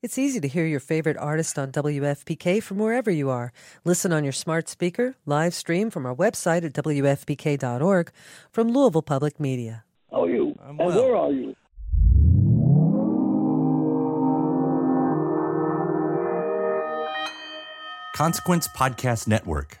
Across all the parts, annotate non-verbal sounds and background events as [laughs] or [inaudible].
It's easy to hear your favorite artist on WFPK from wherever you are. Listen on your smart speaker, live stream from our website at WFPK.org from Louisville Public Media. How are you? I'm and well. where are you? Consequence Podcast Network.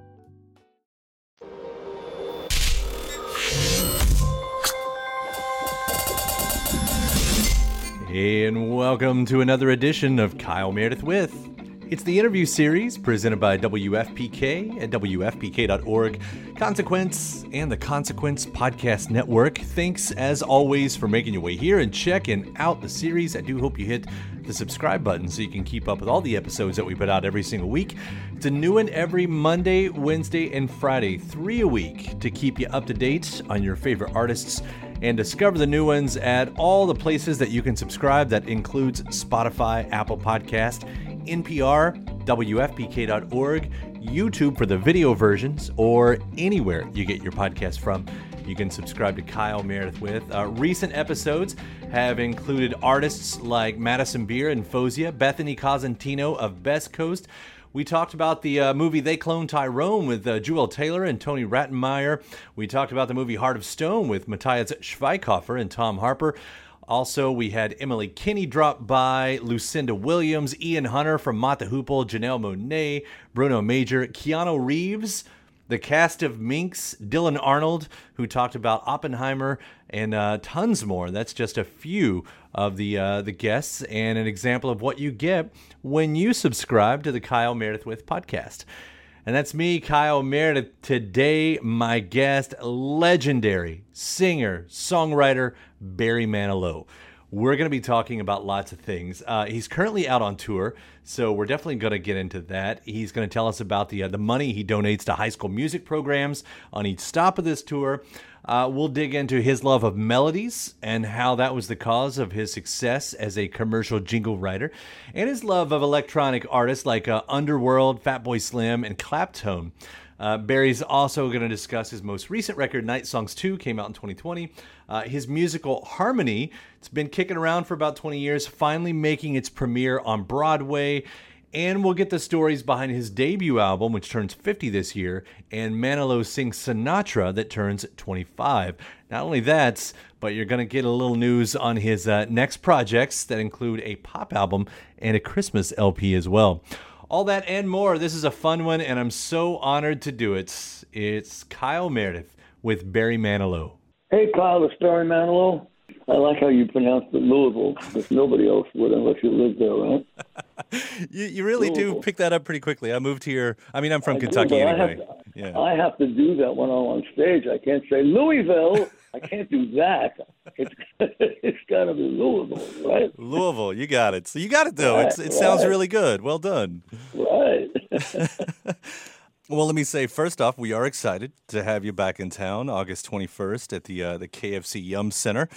And welcome to another edition of Kyle Meredith with. It's the interview series presented by WFPK at WFPK.org, Consequence, and the Consequence Podcast Network. Thanks, as always, for making your way here and checking out the series. I do hope you hit the subscribe button so you can keep up with all the episodes that we put out every single week. It's a new one every Monday, Wednesday, and Friday, three a week to keep you up to date on your favorite artists and discover the new ones at all the places that you can subscribe. That includes Spotify, Apple Podcast, NPR, WFPK.org, YouTube for the video versions, or anywhere you get your podcast from. You can subscribe to Kyle Meredith with. Uh, recent episodes have included artists like Madison Beer and Fosia, Bethany Cosentino of Best Coast. We talked about the uh, movie They Clone Tyrone with uh, Juel Taylor and Tony Rettenmaier. We talked about the movie Heart of Stone with Matthias Schweighöfer and Tom Harper. Also, we had Emily Kinney drop by, Lucinda Williams, Ian Hunter from the Hoople, Janelle Monáe, Bruno Major, Keanu Reeves, the cast of Minx, Dylan Arnold, who talked about Oppenheimer, and uh, tons more. That's just a few of the uh, the guests and an example of what you get when you subscribe to the Kyle Meredith with podcast. And that's me, Kyle Meredith. Today, my guest, legendary singer, songwriter, Barry Manilow. We're going to be talking about lots of things. Uh, he's currently out on tour, so we're definitely going to get into that. He's going to tell us about the uh, the money he donates to high school music programs on each stop of this tour. Uh, we'll dig into his love of melodies and how that was the cause of his success as a commercial jingle writer, and his love of electronic artists like uh, Underworld, Fatboy Slim, and Claptone. Uh, Barry's also going to discuss his most recent record, Night Songs 2, came out in 2020. Uh, his musical Harmony, it's been kicking around for about 20 years, finally making its premiere on Broadway. And we'll get the stories behind his debut album, which turns 50 this year, and Manilow sings Sinatra, that turns 25. Not only that, but you're going to get a little news on his uh, next projects that include a pop album and a Christmas LP as well. All that and more. This is a fun one, and I'm so honored to do it. It's Kyle Meredith with Barry Manilow. Hey, Kyle, it's Barry Manilow. I like how you pronounce it Louisville, because nobody else would unless you live there, right? [laughs] You, you really do pick that up pretty quickly. I moved here. I mean, I'm from I do, Kentucky I anyway. have to- yeah. I have to do that when I'm on stage. I can't say Louisville. I can't do that. It's [laughs] it's got to be Louisville, right? Louisville, you got it. So you got it though. It's, it Right, sounds really good. Well done. Right. [laughs] Well, let me say first off, we are excited to have you back in town August 21st at the uh, the KFC Yum Center.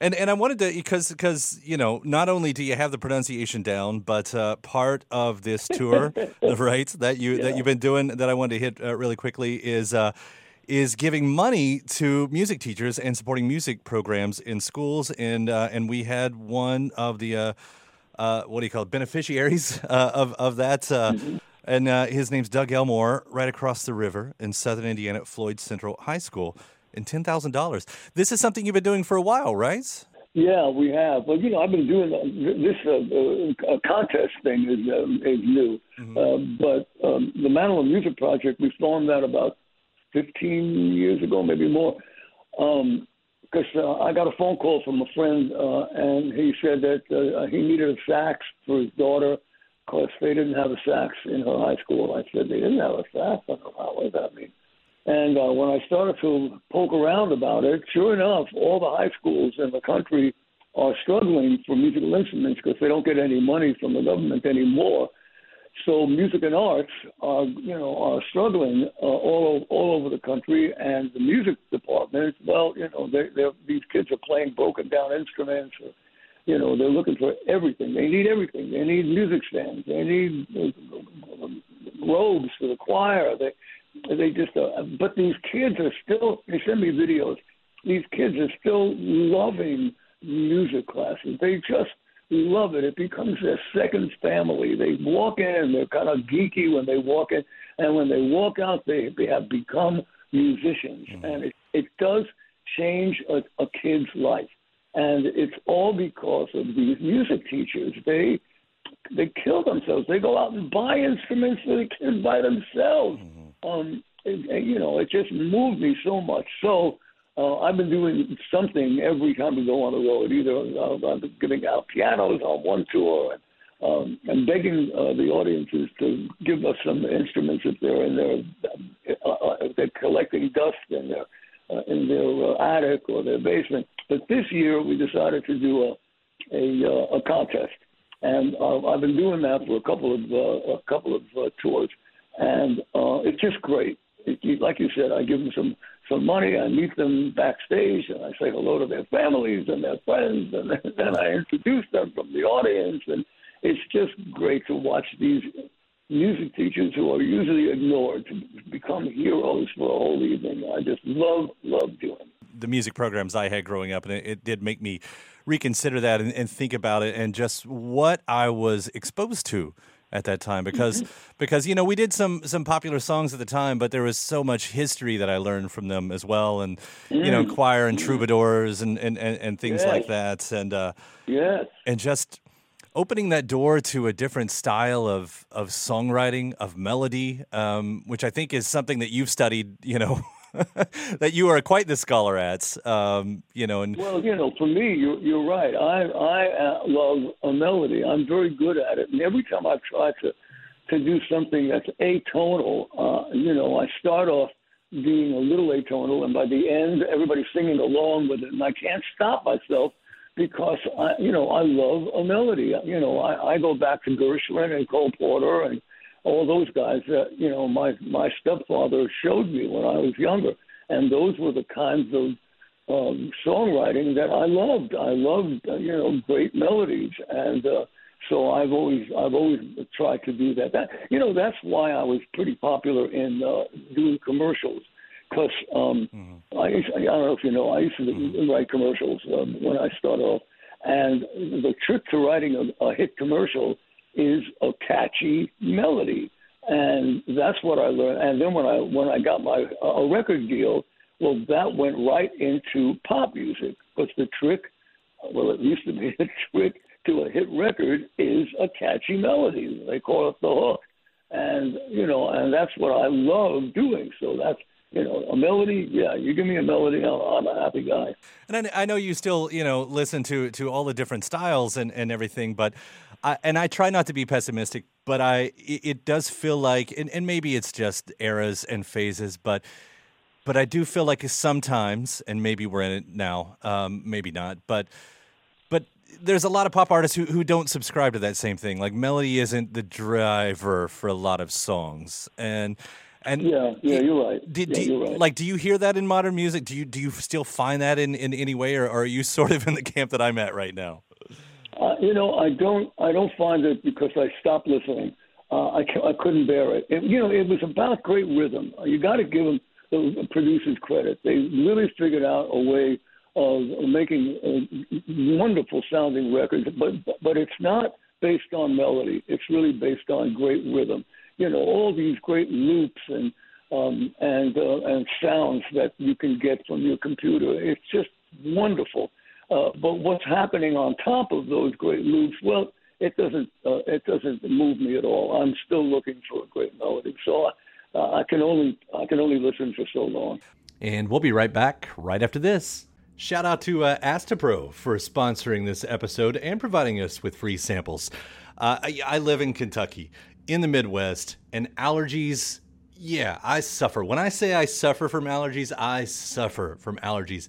And and I wanted to because because you know not only do you have the pronunciation down, but uh, part of this tour, [laughs] right, that you that you've been doing that I wanted to hit uh, really quickly is uh, is giving money to music teachers and supporting music programs in schools. And uh, and we had one of the uh, uh, what do you call it, beneficiaries [laughs] uh, of of that. Uh, And uh, his name's Doug Elmore, right across the river in southern Indiana at Floyd Central High School, and ten thousand dollars. This is something you've been doing for a while, right? Yeah, we have. But you know, I've been doing this uh, uh, contest thing is um, is new. Uh, but um, the Manilow Music Project, we formed that about 15 years ago, maybe more. Because uh, I got a phone call from a friend, uh, and he said that uh, he needed a sax for his daughter because they didn't have a sax in her high school. I said they didn't have a sax. I thought, wow, what does that mean? And uh, when I started to poke around about it, sure enough, all the high schools in the country are struggling for musical instruments because they don't get any money from the government anymore. So music and arts are, you know, are struggling uh, all all over the country, and the music department, well, you know, they they're, these kids are playing broken down instruments, or, you know, they're looking for everything. They need everything. They need music stands. They need uh, robes for the choir. They they just, uh, but these kids are still. They send me videos. These kids are still loving music classes. They just love it. It becomes their second family. They walk in, they're kind of geeky when they walk in, and when they walk out, they, they have become musicians. Mm-hmm. And it, it does change a, a kid's life. And it's all because of these music teachers. They they kill themselves. They go out and buy instruments for the kids by themselves. Mm-hmm. Um, it, you know, it just moved me so much. So uh, I've been doing something every time we go on the road. Either uh, I've been giving out pianos on one tour and, um, and begging uh, the audiences to give us some instruments if they're in their uh, uh, if they're collecting dust in their uh, in their uh, attic or their basement. But this year we decided to do a a, uh, a contest, and uh, I've been doing that for a couple of uh, a couple of uh, tours, and uh, it's just great. It, like you said, I give them some some money. I meet them backstage and I say hello to their families and their friends, and [laughs] then I introduce them from the audience. And it's just great to watch these music teachers who are usually ignored to become heroes for a whole evening. I just love, love doing. The music programs I had growing up, and it, it did make me reconsider that and, and think about it and just what I was exposed to at that time because [laughs] because you know we did some some popular songs at the time, but there was so much history that I learned from them as well, and mm. you know mm. choir and troubadours and and, and, and things yes. like that, and uh, yes, and just opening that door to a different style of of songwriting of melody, um, which I think is something that you've studied, you know. [laughs] that you are quite the scholar at, um, you know. And well, you know, for me, you're, you're right. I I uh, love a melody. I'm very good at it, and every time I try to to do something that's atonal, uh, you know, I start off being a little atonal, and by the end, everybody's singing along with it, and I can't stop myself because I, you know, I love a melody. You know, I, I go back to Gershwin and Cole Porter and all those guys that you know my my stepfather showed me when I was younger, and those were the kinds of um, songwriting that I loved. I loved uh, you know great melodies, and uh, so I've always I've always tried to do that. That you know that's why I was pretty popular in uh, doing commercials. Because um, mm-hmm. I, I don't know if you know, I used to mm-hmm. write commercials um, when I started off, and the trick to writing a, a hit commercial is a catchy melody, and that's what I learned. And then when I when I got my a record deal, well, that went right into pop music. Because the trick, well, it used to be [laughs] a trick to a hit record is a catchy melody. They call it the hook, and you know, and that's what I love doing. So that's you know, a melody, yeah, you give me a melody, I'm a happy guy. And I, I, know you still, you know, listen to to all the different styles and, and everything, but I, and I try not to be pessimistic, but I it, it does feel like, and, and maybe it's just eras and phases, but but I do feel like sometimes, and maybe we're in it now, um, maybe not, but but there's a lot of pop artists who, who don't subscribe to that same thing. Like melody isn't the driver for a lot of songs, and and yeah, yeah, you're right. Do, yeah, do you, you're right. Like, do you hear that in modern music? Do you do you still find that in, in any way, or, or are you sort of in the camp that I'm at right now? Uh, you know, I don't I don't find it because I stopped listening. Uh, I I couldn't bear it. it. You know, it was about great rhythm. You got to give them the producers credit. They really figured out a way of making uh, wonderful sounding records, but but it's not based on melody. It's really based on great rhythm you know all these great loops and um, and uh, and sounds that you can get from your computer. It's just wonderful. Uh, but what's happening on top of those great loops? Well, it doesn't uh, it doesn't move me at all. I'm still looking for a great melody, so I, uh, I can only I can only listen for so long. And we'll be right back right after this. Shout out to uh, Astepro for sponsoring this episode and providing us with free samples. Uh, I, I live in Kentucky in the Midwest, and allergies, yeah, I suffer. When I say I suffer from allergies, I suffer from allergies.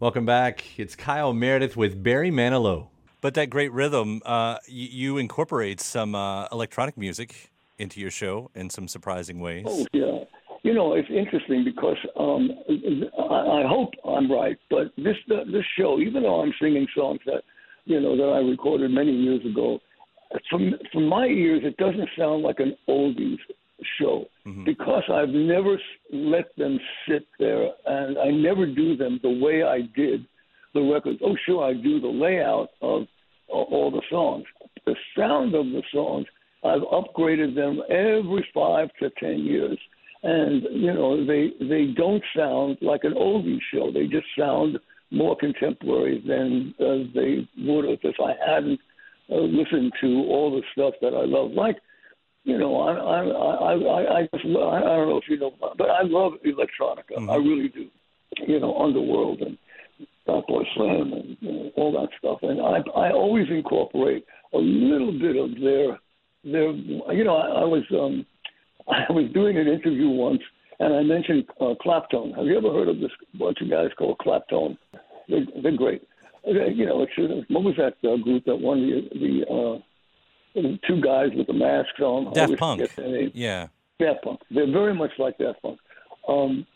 Welcome back. It's Kyle Meredith with Barry Manilow. But that great rhythm, uh, you, you incorporate some uh, electronic music into your show in some surprising ways. Oh yeah, you know it's interesting because um, I, I hope I'm right, but this uh, this show, even though I'm singing songs that you know that I recorded many years ago, from from my ears it doesn't sound like an oldies show mm-hmm. because I've never let them sit there and I never do them the way I did the records. Oh, sure, I do the layout of uh, all the songs. The sound of the songs, I've upgraded them every five to ten years, and you know they they don't sound like an oldie show. They just sound more contemporary than uh, they would have if I hadn't uh, listened to all the stuff that I love, like you know, I I I I, I just I don't know if you know, but I love electronica. Mm-hmm. I really do. You know, Underworld and Fatboy Slim and you know, all that stuff. And I I always incorporate a little bit of their their. You know, I, I was um [laughs] I was doing an interview once and I mentioned uh, Claptone. Have you ever heard of this bunch of guys called Claptone? They're, they're great. You know, it's, what was that uh, group that won the the uh, two guys with the masks on. Daft Punk. Yeah. Daft Punk. They're very much like Daft Punk. Um,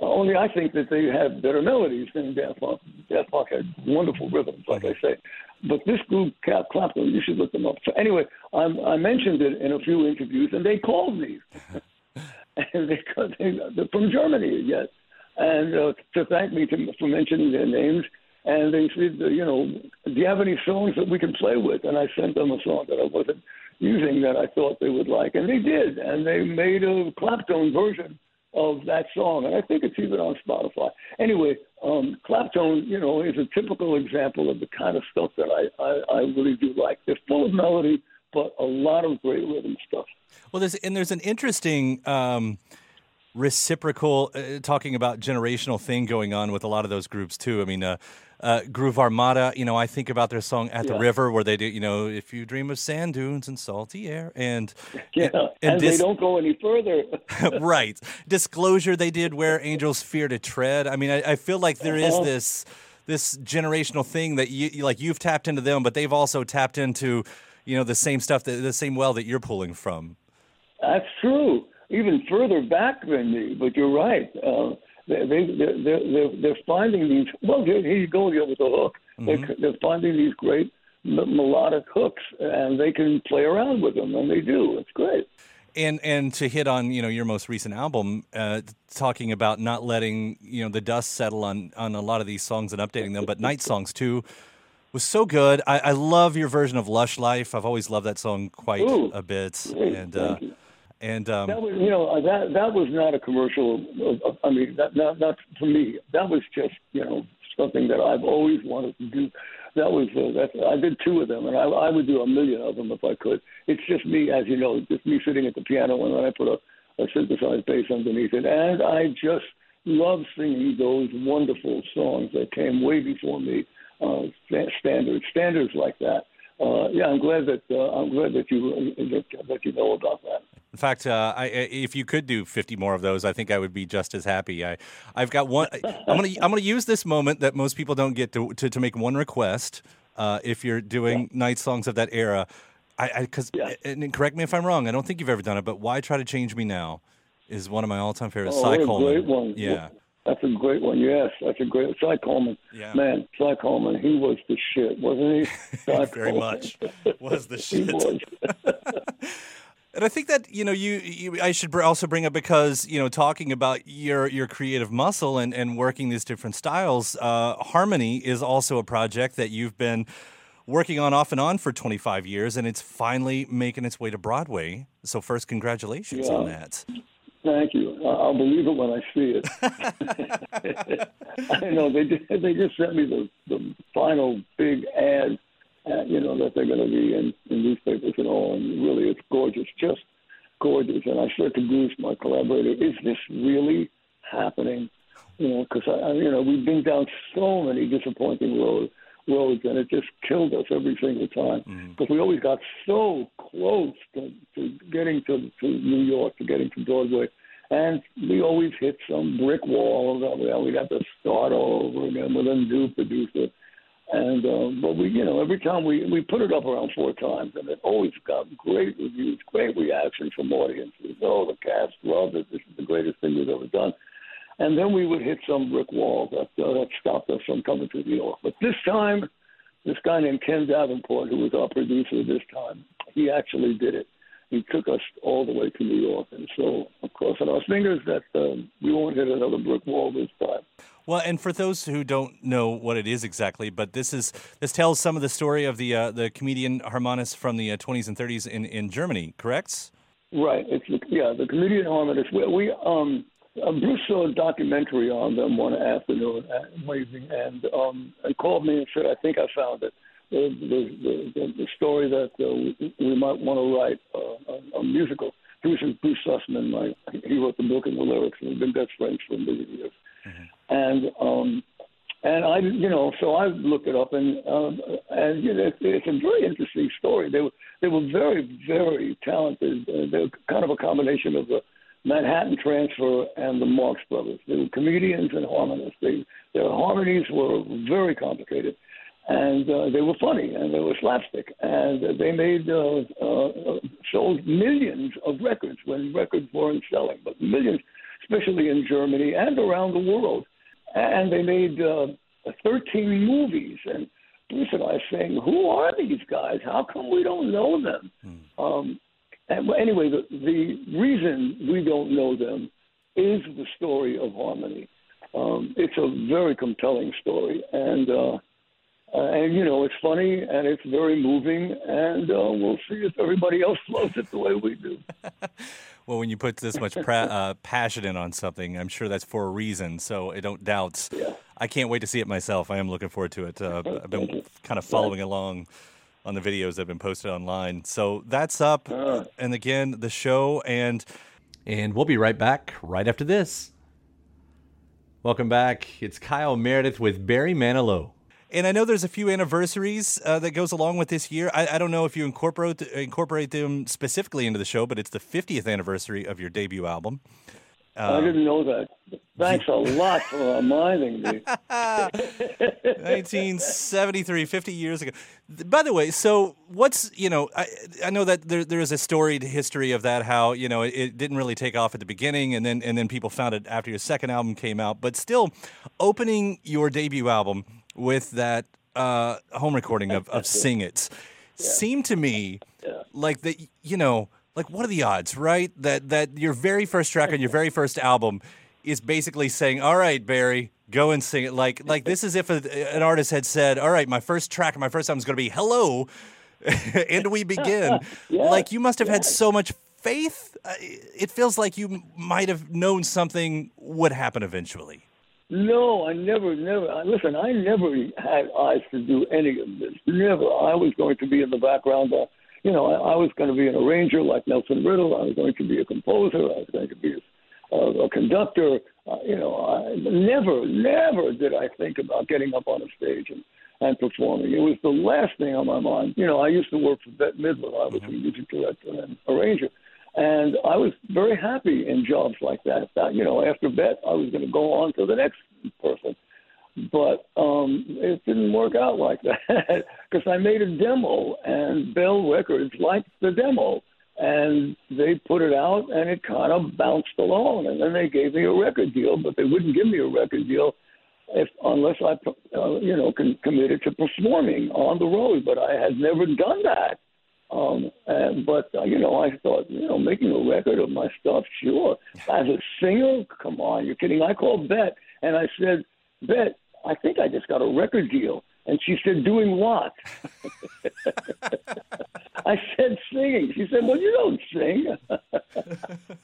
only I think that they have better melodies than Daft Punk. Daft Punk had wonderful rhythms, like I say. But this group, Cap Claptone, you should look them up. So anyway, I'm, I mentioned it in a few interviews, and they called me. [laughs] and they, they, they're from Germany yes. And uh, to thank me to, for mentioning their names and they said, you know, do you have any songs that we can play with? And I sent them a song that I wasn't using that I thought they would like, and they did, and they made a Claptone version of that song, and I think it's even on Spotify. Anyway, um, Claptone, you know, is a typical example of the kind of stuff that I, I, I really do like. They're full of melody, but a lot of great rhythm stuff. Well, there's and there's an interesting. Um reciprocal uh, talking about generational thing going on with a lot of those groups too i mean uh, uh, Groove Armada, you know, I think about their song "At the River," where they do, you know, if you dream of sand dunes and salty air, and [laughs] yeah, and, and, dis- they don't go any further. [laughs] right, disclosure they did "Where Angels Fear to Tread." I mean, I, I feel like there is uh-huh. this this generational thing that you like you've tapped into them, but they've also tapped into, you know, the same stuff that the same well that you're pulling from. That's true. even further back than me. But you're right. Uh, they they they're, they're they're finding these. Well, here, you go again with the hook. Mm-hmm. They're, they're finding these great melodic hooks, and they can play around with them, and they do. It's great. And and to hit on you know your most recent album, uh, talking about not letting you know the dust settle on on a lot of these songs and updating them, but Night Songs 2 was so good. I, I love your version of Lush Life. I've always loved that song quite Ooh, a bit. great, and uh. And um, That was, you know, uh, that that was not a commercial. uh, I mean, that not not for me. That was just, you know, something that I've always wanted to do. That was uh, that I did two of them, and I, I would do a million of them if I could. It's just me, as you know, just me sitting at the piano, and then I put a, a synthesized bass underneath it, and I just love singing those wonderful songs that came way before me. Uh, sta- standards, standards like that. Uh, yeah, I'm glad that uh, I'm glad that you that, that you know about that. In fact, uh, I, if you could do 50 more of those, I think I would be just as happy. I, I've got one. I'm gonna I'm gonna use this moment that most people don't get to to, to make one request. Uh, if you're doing night songs of that era, I because and correct me if I'm wrong. I don't think you've ever done it, but why try to change me now is one of my all time favorites. Oh, Cy a Coleman. great one. Yeah. That's a great one. Yes, that's a great. Cy Coleman. Yeah. Man, Cy Coleman, he was the shit, wasn't he? [laughs] Very Coleman. much was the [laughs] He shit. was. [laughs] And I think that you know you, you I should also bring up because you know talking about your your creative muscle and and working these different styles. Uh, Harmony is also a project that you've been working on off and on for 25 years, and it's finally making its way to Broadway. So first, congratulations on that. Thank you. I'll believe it when I see it. [laughs] [laughs] I know they just, they just sent me the the final big ad, uh, you know that they're going to be in, in newspapers and all, and really it's gorgeous, just gorgeous. And I said to Bruce, my collaborator, "Is this really happening?" You know, because I, I, you know, we've been down so many disappointing roads, roads, and it just killed us every single time. Because we always got so close to, to getting to, to New York, to getting to Broadway, and we always hit some brick wall that we we'd have to start all over again with a new producer. And uh, but we, you know, every time we we put it up around four times, and it always got great reviews, great reactions from audiences. Oh, the cast loved it. This is the greatest thing we've ever done. And then we would hit some brick wall that uh, that stopped us from coming to New York. But this time, this guy named Ken Davenport, who was our producer this time, he actually did it. He took us all the way to New York, and so of course, crossing our fingers that um, we won't hit another brick wall this time. Well, and for those who don't know what it is exactly, but this is this tells some of the story of the uh, the comedian harmonist from the uh, 20s and 30s in, in Germany, correct? Right. It's yeah, the comedian harmonist. We, we um uh, Bruce saw a documentary on them one afternoon, uh, amazing, and um and called me and said, "I think I found it." The the the, the story that uh, we, we might want to write uh, a, a musical. Bruce is Bruce Sussman. My, he wrote the book and the lyrics, and we've been best friends for a million years. And um and I, you know, so I looked it up, and um, and you know, it's, it's a very interesting story. They were they were very very talented. Uh, they were kind of a combination of the Manhattan Transfer and the Marx Brothers. They were comedians and harmonists. They, their harmonies were very complicated, and uh, they were funny and they were slapstick. And they made uh, uh, sold millions of records when records weren't selling, but millions, especially in Germany and around the world. And they made uh, 13 movies. And Bruce and I saying, "Who are these guys? How come we don't know them?" Um, and anyway, the, the reason we don't know them is the story of harmony. Um, it's a very compelling story, and uh, uh, and you know it's funny and it's very moving, and uh, we'll see if everybody else [laughs] loves it the way we do. [laughs] Well, when you put this much pra- uh, passion in on something, I'm sure that's for a reason. So I don't doubt. I can't wait to see it myself. I am looking forward to it. Uh, I've been kind of following along on the videos that have been posted online. So that's up. And again, the show and and we'll be right back right after this. Welcome back. It's Kyle Meredith with Barry Manilow. And I know there's a few anniversaries uh, that goes along with this year. I, I don't know if you incorporate incorporate them specifically into the show, but it's the 50th anniversary of your debut album. I didn't know that. Thanks a [laughs] lot for reminding me. [laughs] 1973, 50 years ago. By the way, so what's, you know, I, I know that there, there is a storied history of that, how, you know, it, it didn't really take off at the beginning and then, and then people found it after your second album came out. But still, opening your debut album with that uh, home recording of, of [laughs] Sing It seemed to me like that, you know, like what are the odds, right? That that your very first track on your very first album is basically saying, "All right, Barry, go and sing it." Like like this is if a, an artist had said, "All right, my first track my first album is going to be Hello," [laughs] and we begin. [laughs] Like you must have had so much faith. Uh, it feels like you might have known something would happen eventually. No, I never, never. I- Listen, I never had eyes to do any of this. Never. I was going to be in the background. Uh, you know, I, I was going to be an arranger like Nelson Riddle. I was going to be a composer. I was going to be a, a conductor. Uh, you know, I never, never did I think about getting up on a stage and, and performing. It was the last thing on my mind. You know, I used to work for Bette Midler. I was a music director and arranger. And I was very happy in jobs like that. that you know, after Bette, I was going to go on to the next person. But um, it didn't work out like [laughs] that because I made a demo, and Bell Records liked the demo, and they put it out, and it kind of bounced along. And then they gave me a record deal, but they wouldn't give me a record deal if unless I, uh, you know, con- committed to performing on the road. But I had never done that. Um, and, but uh, you know, I thought, you know, making a record of my stuff, sure. As a singer, come on, you're kidding. I called Bette and I said, Bette, I think I just got a record deal. And she said, doing what? [laughs] I said, singing. She said, well, you don't sing. [laughs]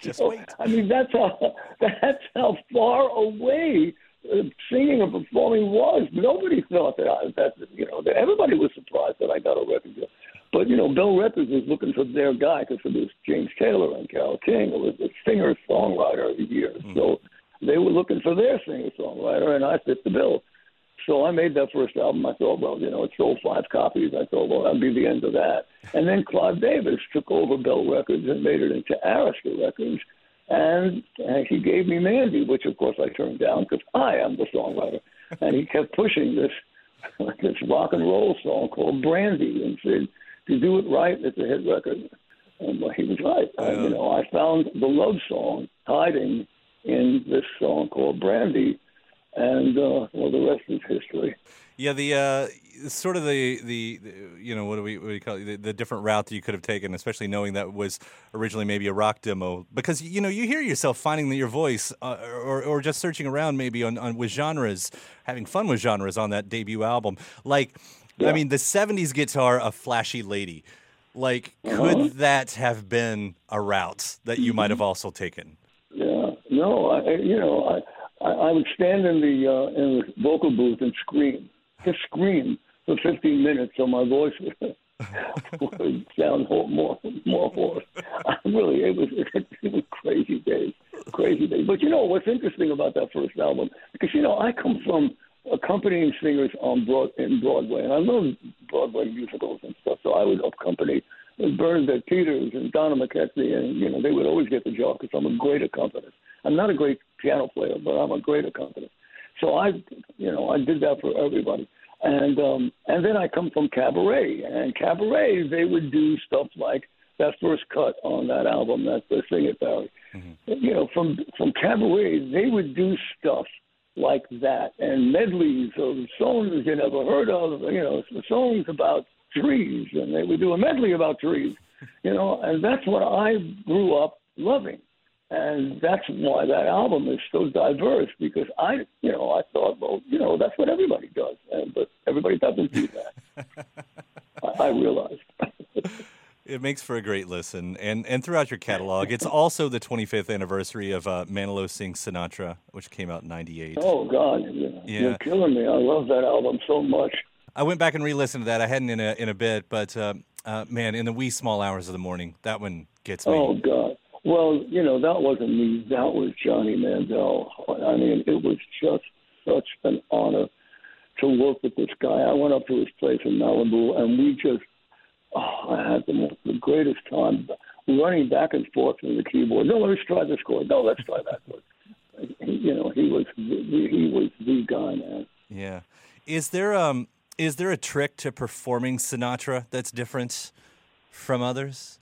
Just So, wait. I mean, that's how [laughs] that's how far away uh, singing and performing was. Nobody thought that I that you know that everybody was surprised that I got a record deal. But you know, Bell Records was looking for their guy because it was James Taylor and Carole King. It was a singer songwriter of the year. So they were looking for their singer songwriter, and I fit the bill. So I made that first album. I thought, well, you know, it sold five copies. I thought, well, that'd be the end of that. And then Clive Davis took over Bell Records and made it into Arista Records. And, and he gave me Mandy, which of course I turned down because I am the songwriter. And he kept pushing this [laughs] this rock and roll song called Brandy and said, if you do it right, it's a hit record. And well, he was right. I, you know, I found the love song hiding in this song called Brandy, and uh, well, the rest is history. Yeah, the uh, sort of the, the the you know what do we what do you call it? The, the different route that you could have taken, especially knowing that was originally maybe a rock demo, because you know you hear yourself finding your voice, uh, or or just searching around maybe on, on with genres, having fun with genres on that debut album. Like, I mean, the '70s guitar, a flashy lady. Like, could that have been a route that you might have also taken? No, I, you know, I, I, I would stand in the uh, in the vocal booth and scream, just scream for 15 minutes, so my voice would, [laughs] would sound more more hoarse. I really, it was [laughs] it was crazy days, crazy days. But you know what's interesting about that first album? Because you know I come from accompanying singers on broad in Broadway, and I love Broadway musicals and stuff. So I would accompany Bernadette Peters and Donna McKechnie, and you know they would always get the job because I'm a great accompanist. I'm not a great piano player, but I'm a great accompanist. So I, you know, I did that for everybody. And um, and then I come from cabaret, and cabaret they would do stuff like that first cut on that album, that the Sing It Barry. You know, from from cabaret they would do stuff like that and medleys of songs you never heard of. You know, songs about trees, and they would do a medley about trees. You know, and that's what I grew up loving and that's why that album is so diverse because I, you know, I thought, well, you know, that's what everybody does, and, but everybody doesn't do that. [laughs] I, I realized. [laughs] It makes for a great listen, and and throughout your catalog, it's also the 25th anniversary of uh, Manilow sings Sinatra, which came out in '98. oh God, Yeah. you're killing me. I love that album so much. I went back and re-listened to that. I hadn't in a in a bit, but uh, uh, man, in the wee small hours of the morning, that one gets me. Oh God. Well, you know, that wasn't me. That was Johnny Mandel. I mean, it was just such an honor to work with this guy. I went up to his place in Malibu, and we just, oh, I had the, most, the greatest time. running back and forth from the keyboard. No, let's try this chord. No, let's try that chord. You know, he was the, he was the guy, man. Yeah. Is there um is there a trick to performing Sinatra that's different from others?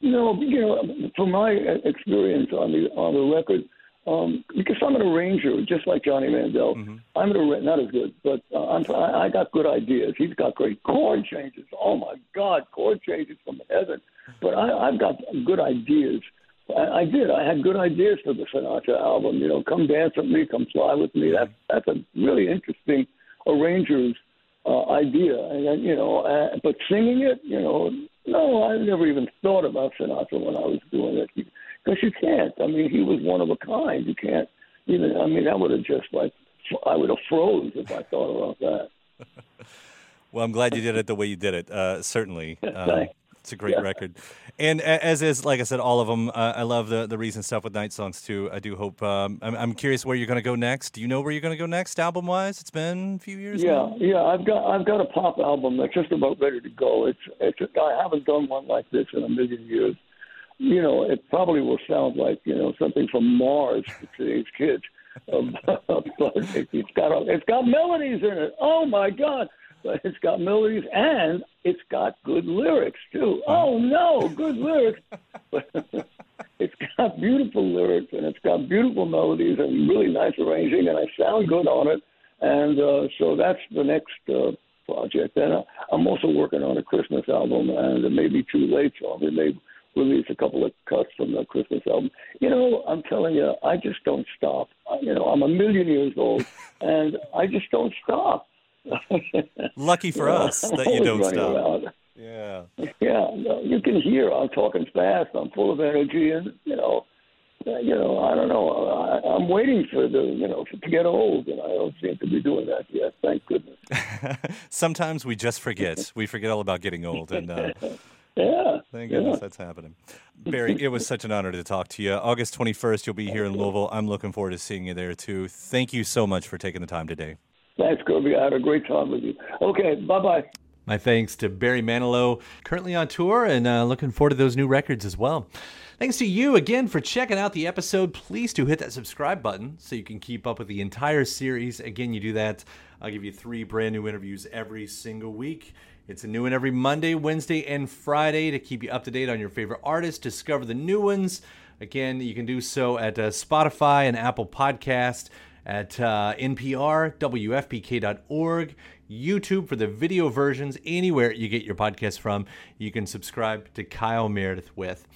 No, you know, from my experience on the on the record, um, because I'm an arranger, just like Johnny Mandel. Mm-hmm. I'm an arranger, not as good, but uh, I'm, I, I got good ideas. He's got great chord changes. Oh my God, chord changes from heaven. But I, I've got good ideas. I, I did. I had good ideas for the Sinatra album. You know, come dance with me, come fly with me. That's that's a really interesting arranger's uh, idea. And then, you know, uh, but singing it, you know, no, I never even thought about Sinatra when I was doing it because you can't. I mean, he was one of a kind. You can't. Even I mean, I would have just like I would have froze if I thought about that. [laughs] well, I'm glad you did it the way you did it. Uh, certainly. Um. It's a great yeah. record, and as is, like I said, all of them. Uh, I love the the recent stuff with Night Songs 2. I do hope. Um, I'm, I'm curious where you're going to go next. Do you know where you're going to go next, album wise? It's been a few years. Yeah, now. yeah. I've got I've got a pop album that's just about ready to go. It's it's. I haven't done one like this in a million years. You know, it probably will sound like you know something from Mars to today's kids. [laughs] But it's got it's got melodies in it. Oh my God! But it's got melodies and it's got good lyrics too. Oh no, good lyrics. [laughs] it's got beautiful lyrics and it's got beautiful melodies and really nice arranging and I sound good on it. And uh, so that's the next uh, project. And uh, I'm also working on a Christmas album and it may be too late, so I may release a couple of cuts from the Christmas album. You know, I'm telling you, I just don't stop. You know, I'm a million years old and I just don't stop. [laughs] Lucky for us that you don't stop. Around. Yeah. Yeah. You can hear I'm talking fast. I'm full of energy, and you know, uh, you know, I don't know. I, I'm waiting for the, you know, to get old, and I don't seem to be doing that yet. Thank goodness. [laughs] Sometimes we just forget. we forget all about getting old, and. Uh, [laughs] Yeah. Thank goodness yeah. that's happening. Barry, it was such an honor to talk to you. August 21st, you'll be here in Louisville. I'm looking forward to seeing you there too. Thank you so much for taking the time today. Thanks, Kirby. I had a great time with you. Okay, bye bye. My thanks to Barry Manilow, currently on tour and uh, looking forward to those new records as well. Thanks to you again for checking out the episode. Please do hit that subscribe button so you can keep up with the entire series. Again, you do that, I'll give you three brand new interviews every single week. It's a new one every Monday, Wednesday, and Friday to keep you up to date on your favorite artists, discover the new ones. Again, you can do so at uh, Spotify and Apple Podcast at uh, NPR, WFPK.org, YouTube for the video versions, anywhere you get your podcast from, you can subscribe to Kyle Meredith with.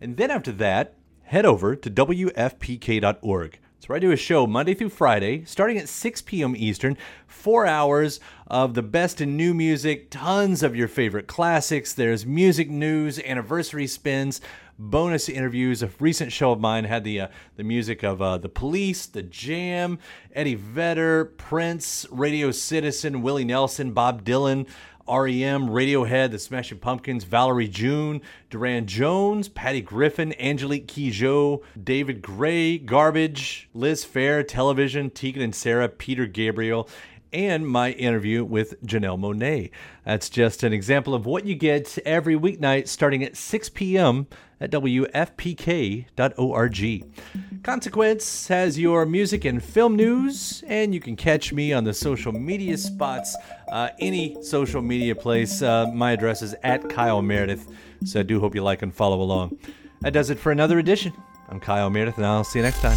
And then after that, head over to WFPK.org. So I do a show Monday through Friday, starting at 6 p.m. Eastern, four hours of the best in new music, tons of your favorite classics. There's music news, anniversary spins, bonus interviews. A recent show of mine had the uh, the music of uh, the Police, the Jam, Eddie Vedder, Prince, Radio Citizen, Willie Nelson, Bob Dylan. REM, Radiohead, The Smashing Pumpkins, Valerie June, Durand Jones, Patty Griffin, Angelique Kidjo, David Gray, Garbage, Liz Phair, Television, Tegan and Sara, Peter Gabriel, and my interview with Janelle Monáe. That's just an example of what you get every weeknight starting at 6 p.m. at WFPK.org. Consequence has your music and film news, and you can catch me on the social media spots, uh, any social media place. Uh, my address is at Kyle Meredith, so I do hope you like and follow along. That does it for another edition. I'm Kyle Meredith, and I'll see you next time.